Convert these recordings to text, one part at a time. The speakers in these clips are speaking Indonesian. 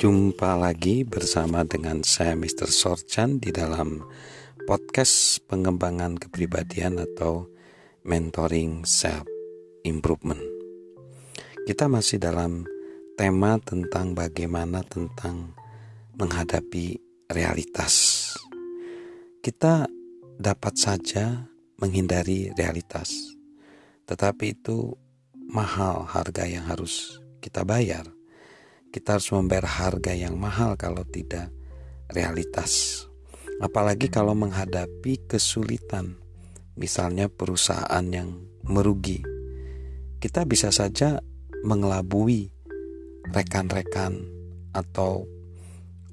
Jumpa lagi bersama dengan saya Mr. Sorchan di dalam podcast pengembangan kepribadian atau mentoring self improvement. Kita masih dalam tema tentang bagaimana tentang menghadapi realitas. Kita dapat saja menghindari realitas, tetapi itu mahal harga yang harus kita bayar kita harus membayar harga yang mahal kalau tidak realitas. Apalagi kalau menghadapi kesulitan, misalnya perusahaan yang merugi. Kita bisa saja mengelabui rekan-rekan atau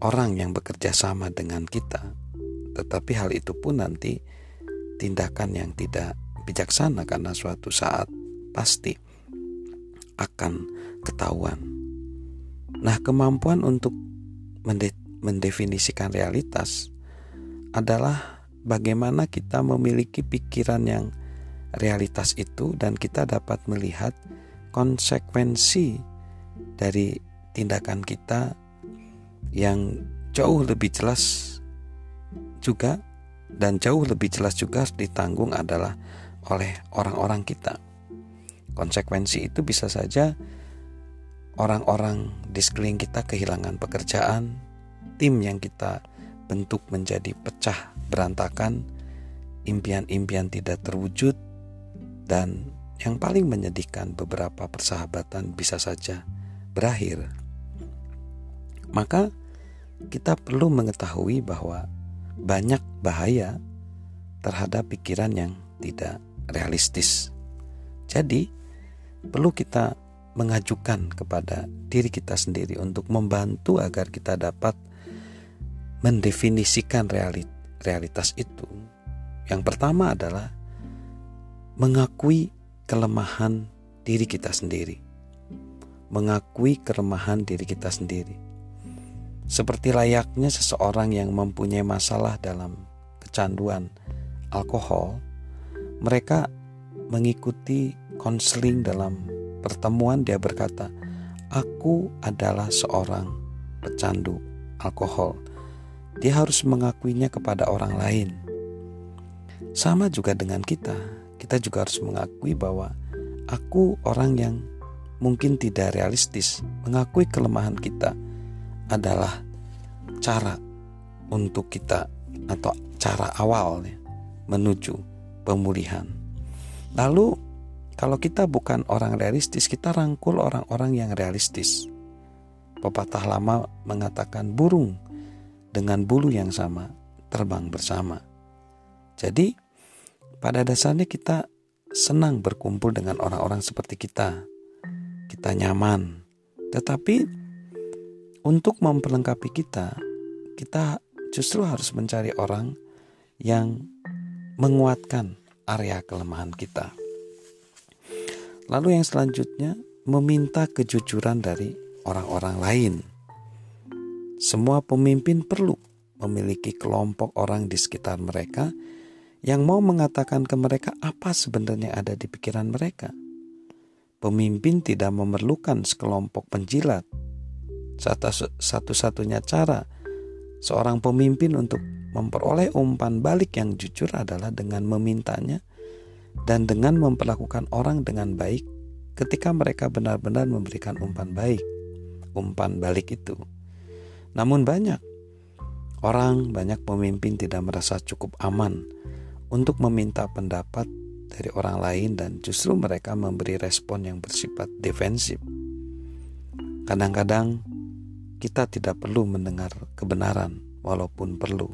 orang yang bekerja sama dengan kita. Tetapi hal itu pun nanti tindakan yang tidak bijaksana karena suatu saat pasti akan ketahuan Nah, kemampuan untuk mendefinisikan realitas adalah bagaimana kita memiliki pikiran yang realitas itu dan kita dapat melihat konsekuensi dari tindakan kita yang jauh lebih jelas juga dan jauh lebih jelas juga ditanggung adalah oleh orang-orang kita. Konsekuensi itu bisa saja orang-orang di sekeliling kita kehilangan pekerjaan, tim yang kita bentuk menjadi pecah berantakan, impian-impian tidak terwujud, dan yang paling menyedihkan beberapa persahabatan bisa saja berakhir. Maka kita perlu mengetahui bahwa banyak bahaya terhadap pikiran yang tidak realistis. Jadi, perlu kita mengajukan kepada diri kita sendiri untuk membantu agar kita dapat mendefinisikan realitas itu. Yang pertama adalah mengakui kelemahan diri kita sendiri. Mengakui kelemahan diri kita sendiri. Seperti layaknya seseorang yang mempunyai masalah dalam kecanduan alkohol, mereka mengikuti konseling dalam pertemuan dia berkata, "Aku adalah seorang pecandu alkohol." Dia harus mengakuinya kepada orang lain. Sama juga dengan kita, kita juga harus mengakui bahwa aku orang yang mungkin tidak realistis. Mengakui kelemahan kita adalah cara untuk kita atau cara awalnya menuju pemulihan. Lalu kalau kita bukan orang realistis, kita rangkul orang-orang yang realistis. Pepatah lama mengatakan burung dengan bulu yang sama terbang bersama. Jadi, pada dasarnya kita senang berkumpul dengan orang-orang seperti kita. Kita nyaman. Tetapi untuk memperlengkapi kita, kita justru harus mencari orang yang menguatkan area kelemahan kita. Lalu yang selanjutnya meminta kejujuran dari orang-orang lain. Semua pemimpin perlu memiliki kelompok orang di sekitar mereka yang mau mengatakan ke mereka apa sebenarnya ada di pikiran mereka. Pemimpin tidak memerlukan sekelompok penjilat. Satu-satunya cara seorang pemimpin untuk memperoleh umpan balik yang jujur adalah dengan memintanya dan dengan memperlakukan orang dengan baik ketika mereka benar-benar memberikan umpan baik, umpan balik itu. Namun banyak orang, banyak pemimpin tidak merasa cukup aman untuk meminta pendapat dari orang lain dan justru mereka memberi respon yang bersifat defensif. Kadang-kadang kita tidak perlu mendengar kebenaran walaupun perlu.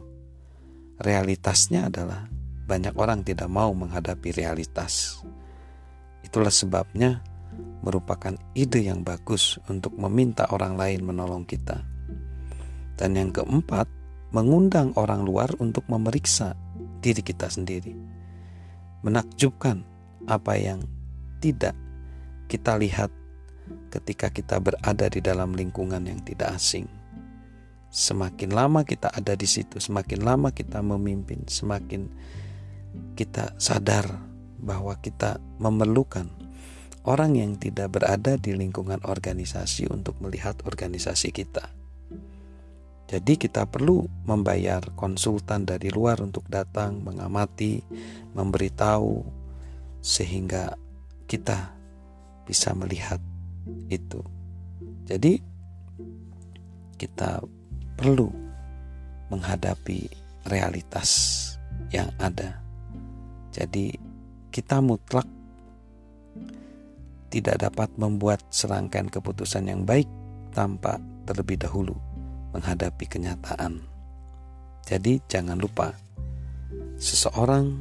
Realitasnya adalah banyak orang tidak mau menghadapi realitas. Itulah sebabnya merupakan ide yang bagus untuk meminta orang lain menolong kita. Dan yang keempat, mengundang orang luar untuk memeriksa diri kita sendiri. Menakjubkan apa yang tidak kita lihat ketika kita berada di dalam lingkungan yang tidak asing. Semakin lama kita ada di situ, semakin lama kita memimpin, semakin kita sadar bahwa kita memerlukan orang yang tidak berada di lingkungan organisasi untuk melihat organisasi kita. Jadi kita perlu membayar konsultan dari luar untuk datang mengamati, memberitahu sehingga kita bisa melihat itu. Jadi kita perlu menghadapi realitas yang ada. Jadi kita mutlak tidak dapat membuat serangkaian keputusan yang baik tanpa terlebih dahulu menghadapi kenyataan. Jadi, jangan lupa, seseorang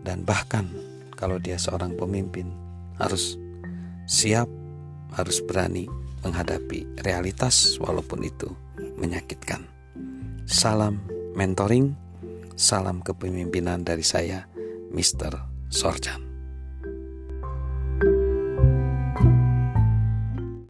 dan bahkan kalau dia seorang pemimpin harus siap, harus berani menghadapi realitas, walaupun itu menyakitkan. Salam mentoring, salam kepemimpinan dari saya, Mr. Sorjan.